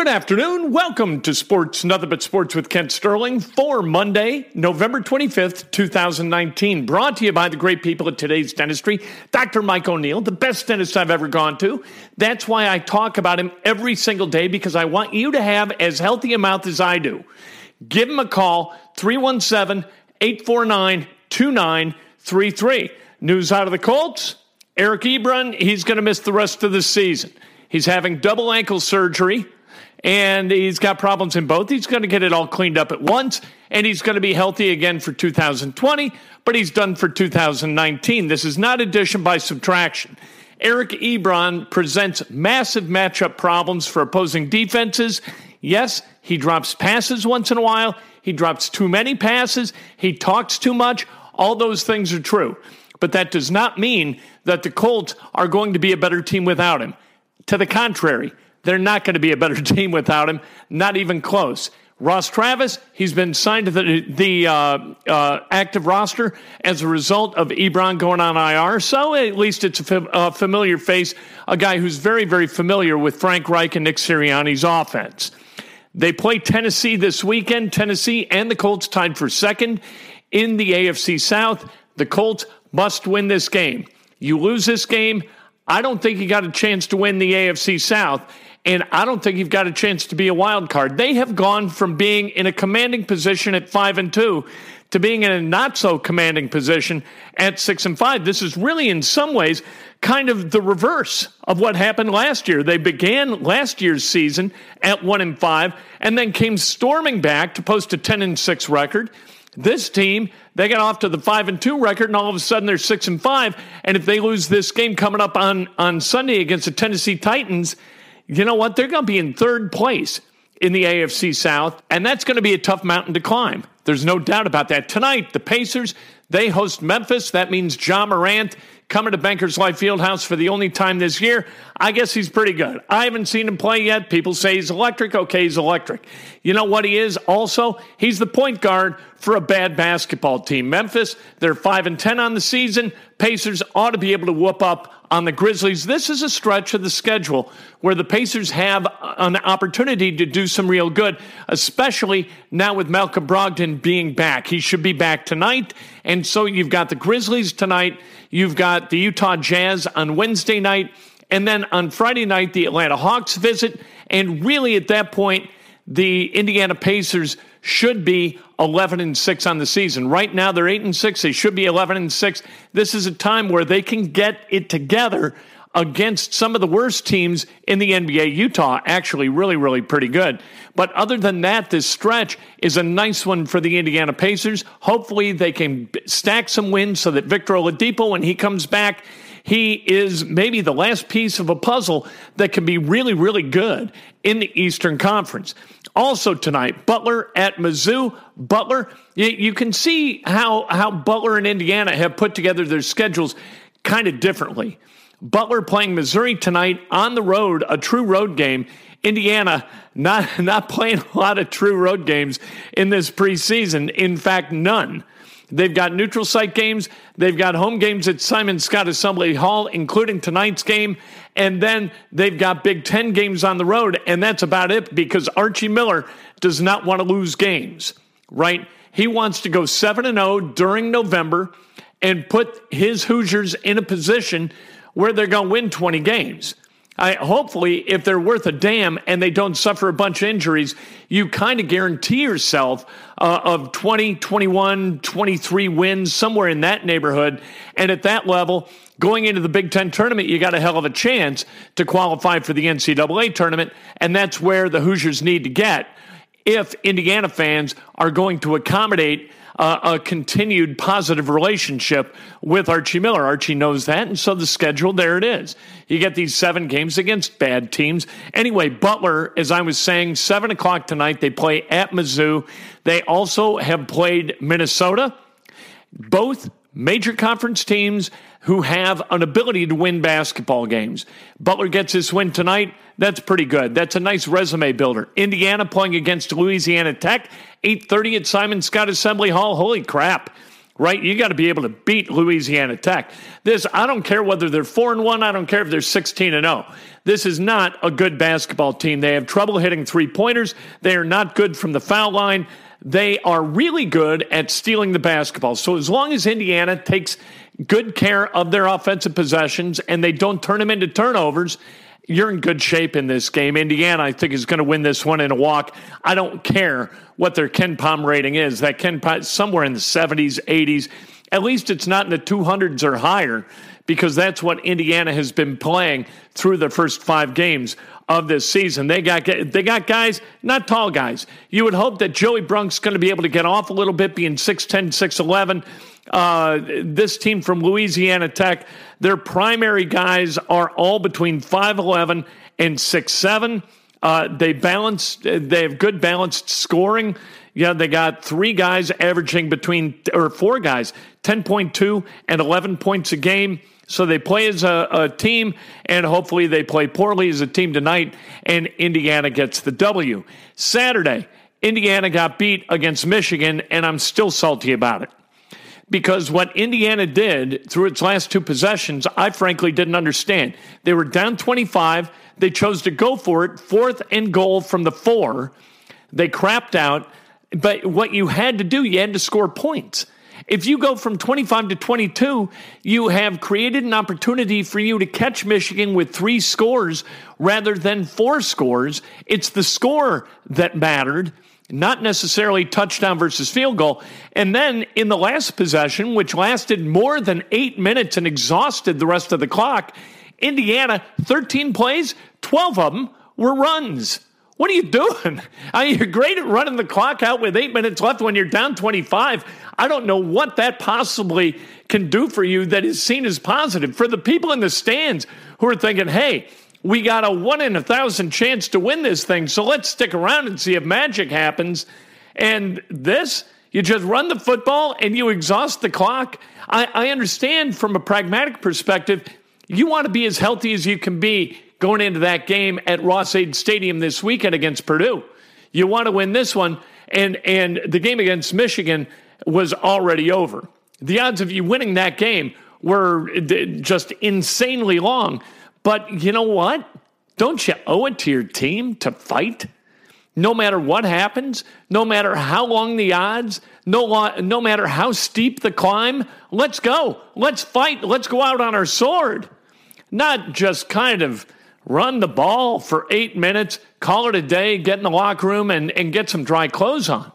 Good afternoon. Welcome to Sports Nothing But Sports with Kent Sterling for Monday, November 25th, 2019. Brought to you by the great people at today's dentistry, Dr. Mike O'Neill, the best dentist I've ever gone to. That's why I talk about him every single day because I want you to have as healthy a mouth as I do. Give him a call, 317 849 2933. News out of the Colts Eric Ebron, he's going to miss the rest of the season. He's having double ankle surgery and he's got problems in both. He's going to get it all cleaned up at once, and he's going to be healthy again for 2020, but he's done for 2019. This is not addition by subtraction. Eric Ebron presents massive matchup problems for opposing defenses. Yes, he drops passes once in a while. He drops too many passes. He talks too much. All those things are true. But that does not mean that the Colts are going to be a better team without him. To the contrary, they're not going to be a better team without him, not even close. Ross Travis, he's been signed to the, the uh, uh, active roster as a result of Ebron going on IR. So at least it's a fam- uh, familiar face, a guy who's very, very familiar with Frank Reich and Nick Sirianni's offense. They play Tennessee this weekend. Tennessee and the Colts tied for second in the AFC South. The Colts must win this game. You lose this game, I don't think you got a chance to win the AFC South and I don't think you've got a chance to be a wild card. They have gone from being in a commanding position at five and two to being in a not so commanding position at six and five. This is really, in some ways, kind of the reverse of what happened last year. They began last year's season at one and five, and then came storming back to post a ten and six record. This team, they got off to the five and two record, and all of a sudden they're six and five. And if they lose this game coming up on on Sunday against the Tennessee Titans, you know what? They're going to be in third place in the AFC South, and that's going to be a tough mountain to climb. There's no doubt about that. Tonight, the Pacers, they host Memphis. That means Ja Morant coming to Bankers Life Fieldhouse for the only time this year. I guess he's pretty good. I haven't seen him play yet. People say he's electric. Okay, he's electric. You know what he is also? He's the point guard for a bad basketball team. Memphis, they're 5 and 10 on the season. Pacers ought to be able to whoop up on the Grizzlies. This is a stretch of the schedule where the Pacers have an opportunity to do some real good, especially now with Malcolm Brogdon being back. He should be back tonight. And so you've got the Grizzlies tonight, you've got the Utah Jazz on Wednesday night, and then on Friday night, the Atlanta Hawks visit. And really, at that point, the Indiana Pacers should be 11 and 6 on the season. Right now they're 8 and 6. They should be 11 and 6. This is a time where they can get it together against some of the worst teams in the NBA. Utah actually really really pretty good. But other than that this stretch is a nice one for the Indiana Pacers. Hopefully they can stack some wins so that Victor Oladipo when he comes back he is maybe the last piece of a puzzle that can be really, really good in the Eastern Conference. Also tonight, Butler at Mizzou. Butler, you, can see how, how Butler and Indiana have put together their schedules kind of differently. Butler playing Missouri tonight on the road, a true road game. Indiana not not playing a lot of true road games in this preseason. In fact, none. They've got neutral site games. They've got home games at Simon Skjodt Assembly Hall, including tonight's game. And then they've got Big Ten games on the road. And that's about it because Archie Miller does not want to lose games, right? He wants to go 7 and 0 during November and put his Hoosiers in a position where they're going to win 20 games. I, hopefully, if they're worth a damn and they don't suffer a bunch of injuries, you kind of guarantee yourself uh, of 20, 21, 23 wins, somewhere in that neighborhood. And at that level, going into the Big Ten tournament, you got a hell of a chance to qualify for the NCAA tournament. And that's where the Hoosiers need to get if Indiana fans are going to accommodate uh, a continued positive relationship with Archie Miller. Archie knows that, and so the schedule, there it is. You get these seven games against bad teams. Anyway, Butler, as I was saying, 7 o'clock tonight, they play at Mizzou. They also have played Minnesota. Both major conference teams who have an ability to win basketball games. Butler gets his win tonight. That's pretty good. That's a nice resume builder. Indiana playing against Louisiana Tech, 8:30 at Simon Skjodt Assembly Hall. Holy crap. Right? You got to be able to beat Louisiana Tech. This I don't care whether they're 4 and 1, I don't care if they're 16 and 0. This is not a good basketball team. They have trouble hitting three-pointers. They are not good from the foul line they are really good at stealing the basketball. So as long as Indiana takes good care of their offensive possessions and they don't turn them into turnovers, you're in good shape in this game. Indiana, I think, is going to win this one in a walk. I don't care what their KenPom rating is. That Ken KenPom somewhere in the 70s, 80s. At least it's not in the 200s or higher because that's what Indiana has been playing through the first five games of this season. They got they got guys, not tall guys. You would hope that Joey Brunk's going to be able to get off a little bit, being 6'10, 6'11. Uh, this team from Louisiana Tech, their primary guys are all between 5'11 and 6'7. Uh, they balance. They have good balanced scoring. Yeah, they got three guys averaging between or four guys, ten point two and eleven points a game. So they play as a, a, team, and hopefully they play poorly as a team tonight, and Indiana gets the W. Saturday, Indiana got beat against Michigan, and I'm still salty about it. Because what Indiana did through its last two possessions, I frankly didn't understand. They were down 25. They chose to go for it, fourth and goal from the four. They crapped out. But what you had to do, you had to score points. If you go from 25 to 22, you have created an opportunity for you to catch Michigan with three scores rather than four scores. It's the score that mattered, not necessarily touchdown versus field goal. And then in the last possession, which lasted more than eight minutes and exhausted the rest of the clock, Indiana, 13 plays, 12 of them were runs. What are you doing? I mean, you're great at running the clock out with eight minutes left when you're down 25. I don't know what that possibly can do for you that is seen as positive. For the people in the stands who are thinking, hey, we got a one in a thousand chance to win this thing, so let's stick around and see if magic happens. And this, you just run the football and you exhaust the clock. I, I understand from a pragmatic perspective, you want to be as healthy as you can be going into that game at Ross-Ade Stadium this weekend against Purdue. You want to win this one, and and the game against Michigan was already over. The odds of you winning that game were just insanely long. But you know what? Don't you owe it to your team to fight? No matter what happens, no matter how long the odds, no, no matter how steep the climb, let's go. Let's fight. Let's go out on our sword. Not just kind of run the ball for eight minutes, call it a day, get in the locker room, and, and get some dry clothes on.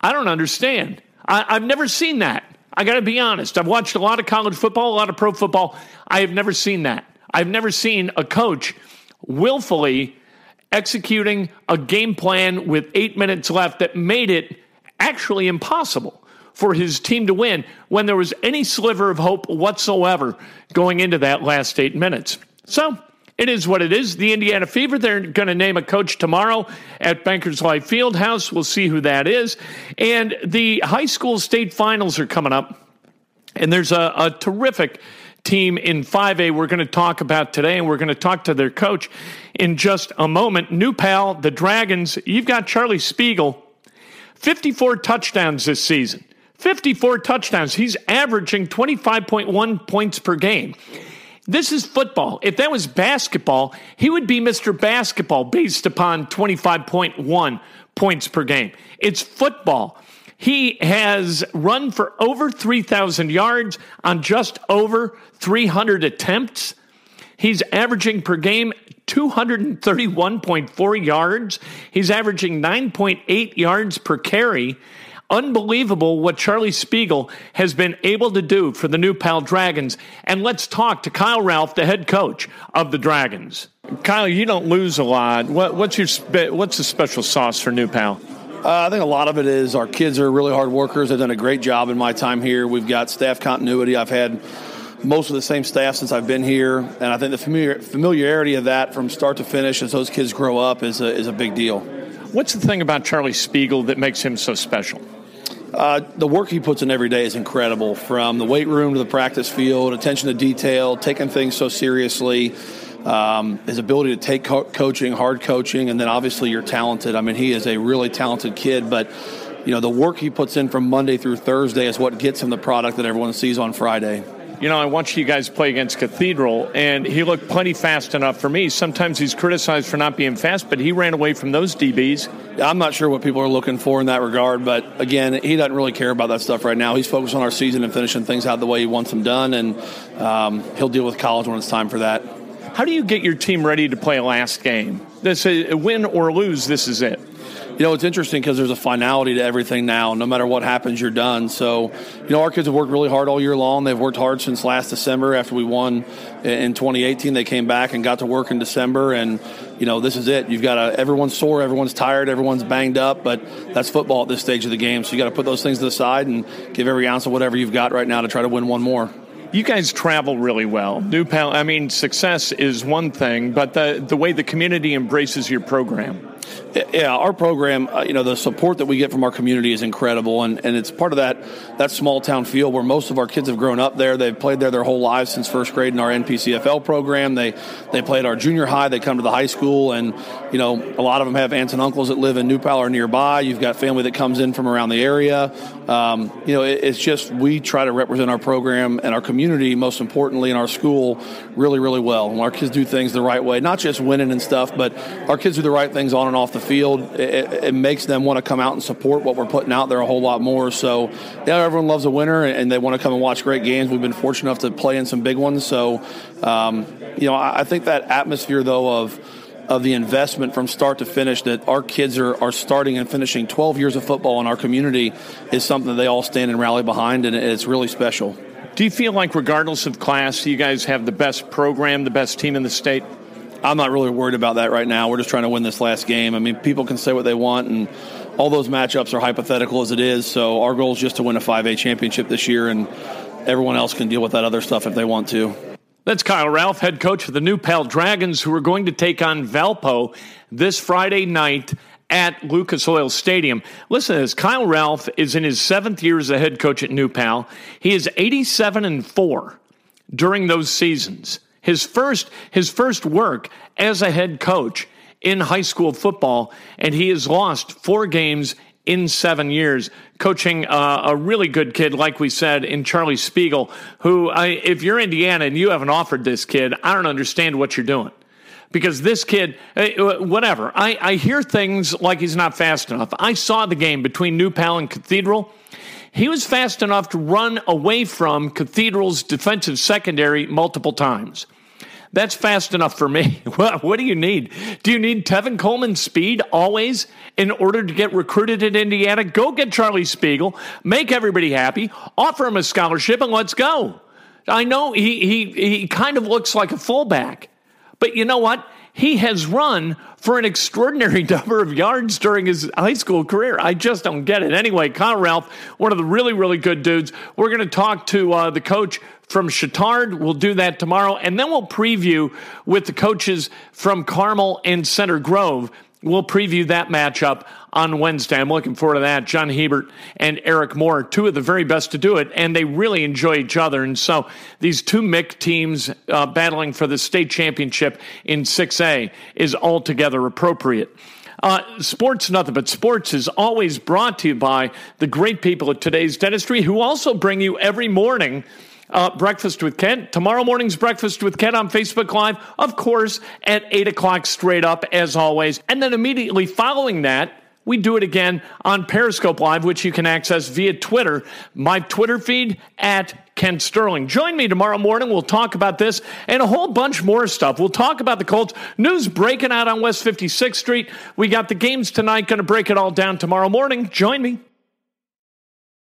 I don't understand. I, I've never seen that. I got to be honest. I've watched a lot of college football, a lot of pro football. I have never seen that. I've never seen a coach willfully executing a game plan with eight minutes left that made it actually impossible for his team to win when there was any sliver of hope whatsoever going into that last eight minutes. So it is what it is. The Indiana Fever, they're going to name a coach tomorrow at Bankers Life Fieldhouse. We'll see who that is. And the high school state finals are coming up. And there's a, a terrific team in 5A we're going to talk about today, and we're going to talk to their coach in just a moment. New pal, the Dragons, you've got Charlie Spiegel, 54 touchdowns this season. 54 touchdowns. He's averaging 25.1 points per game. This is football. If that was basketball, he would be Mr. Basketball based upon 25.1 points per game. It's football. He has run for over 3,000 yards on just over 300 attempts. He's averaging per game 231.4 yards. He's averaging 9.8 yards per carry. Unbelievable what Charlie Spiegel has been able to do for the New Pal Dragons. And let's talk to Kyle Ralph, the head coach of the Dragons. Kyle, you don't lose a lot. What, what's your spe- what's the special sauce for New Pal? Uh, I think a lot of it is our kids are really hard workers. They've done a great job in my time here. We've got staff continuity. I've had most of the same staff since I've been here, and I think the familiar, familiarity of that from start to finish as those kids grow up is a, is a big deal. What's the thing about Charlie Spiegel that makes him so special? Uh, the work he puts in every day is incredible. From the weight room to the practice field, attention to detail, taking things so seriously. Um, his ability to take co- coaching, hard coaching, and then obviously you're talented. I mean, he is a really talented kid, but you know the work he puts in from Monday through Thursday is what gets him the product that everyone sees on Friday. You know, I watched you guys play against Cathedral, and he looked plenty fast enough for me. Sometimes he's criticized for not being fast, but he ran away from those DBs. I'm not sure what people are looking for in that regard, but again, he doesn't really care about that stuff right now. He's focused on our season and finishing things out the way he wants them done, and um, he'll deal with college when it's time for that. How do you get your team ready to play a last game? This is, win or lose, this is it. You know, it's interesting because there's a finality to everything now. No matter what happens, you're done. So, you know, our kids have worked really hard all year long. They've worked hard since last December after we won in 2018. They came back and got to work in December, and you know, this is it. You've got to, everyone's sore, everyone's tired, everyone's banged up, but that's football at this stage of the game. So you got to put those things to the side and give every ounce of whatever you've got right now to try to win one more you guys travel really well. New Pal, I mean, success is one thing, but the the way the community embraces your program. Yeah, our program, uh, you know, the support that we get from our community is incredible, and, and it's part of that that small town feel where most of our kids have grown up there. They've played there their whole lives since first grade in our NPCFL program. They they play at our junior high. They come to the high school, and you know, a lot of them have aunts and uncles that live in New Pal or nearby. You've got family that comes in from around the area. Um, you know, it, it's just we try to represent our program and our community, most importantly, in our school, really, really well. And our kids do things the right way, not just winning and stuff, but our kids do the right things on and off the field. It, it makes them want to come out and support what we're putting out there a whole lot more. So, yeah, everyone loves a winner and they want to come and watch great games. We've been fortunate enough to play in some big ones. So, um, you know, I, I think that atmosphere, though, of of the investment from start to finish that our kids are, are starting and finishing 12 years of football in our community is something that they all stand and rally behind, and it's really special. Do you feel like, regardless of class, you guys have the best program, the best team in the state? I'm not really worried about that right now. We're just trying to win this last game. I mean, people can say what they want, and all those matchups are hypothetical as it is. So our goal is just to win a 5A championship this year, and everyone else can deal with that other stuff if they want to. That's Kyle Ralph, head coach of the New Pal Dragons, who are going to take on Valpo this Friday night at Lucas Oil Stadium. Listen to this. Kyle Ralph is in his seventh year as a head coach at New Pal. He is 87 and 4 during those seasons. His first, his first work as a head coach in high school football, and he has lost four games in seven years, coaching uh, a really good kid, like we said, in Charlie Spiegel, who, I, if you're Indiana and you haven't offered this kid, I don't understand what you're doing. Because this kid, uh, whatever, I, I hear things like he's not fast enough. I saw the game between New Pal and Cathedral. He was fast enough to run away from Cathedral's defensive secondary multiple times. That's fast enough for me. What, do you need? Do you need Tevin Coleman speed always in order to get recruited at Indiana? Go get Charlie Spiegel, make everybody happy, offer him a scholarship, and let's go. I know he, he, he kind of looks like a fullback, but you know what? He has run for an extraordinary number of yards during his high school career. I just don't get it. Anyway, Kyle Ralph, one of the really, really good dudes. We're going to talk to uh, the coach from Chatard. We'll do that tomorrow. And then we'll preview with the coaches from Carmel and Center Grove. We'll preview that matchup on Wednesday. I'm looking forward to that. John Hebert and Eric Moore, two of the very best to do it, and they really enjoy each other. And so these two MIC teams uh, battling for the state championship in 6A is altogether appropriate. Uh, sports, nothing but sports, is always brought to you by the great people at today's dentistry who also bring you every morning uh, Breakfast with Kent. Tomorrow morning's Breakfast with Kent on Facebook Live, of course, at 8 o'clock straight up, as always. And then immediately following that, we do it again on Periscope Live, which you can access via Twitter. My Twitter feed at Kent Sterling. Join me tomorrow morning. We'll talk about this and a whole bunch more stuff. We'll talk about the Colts. News breaking out on West 56th Street. We got the games tonight. Going to break it all down tomorrow morning. Join me.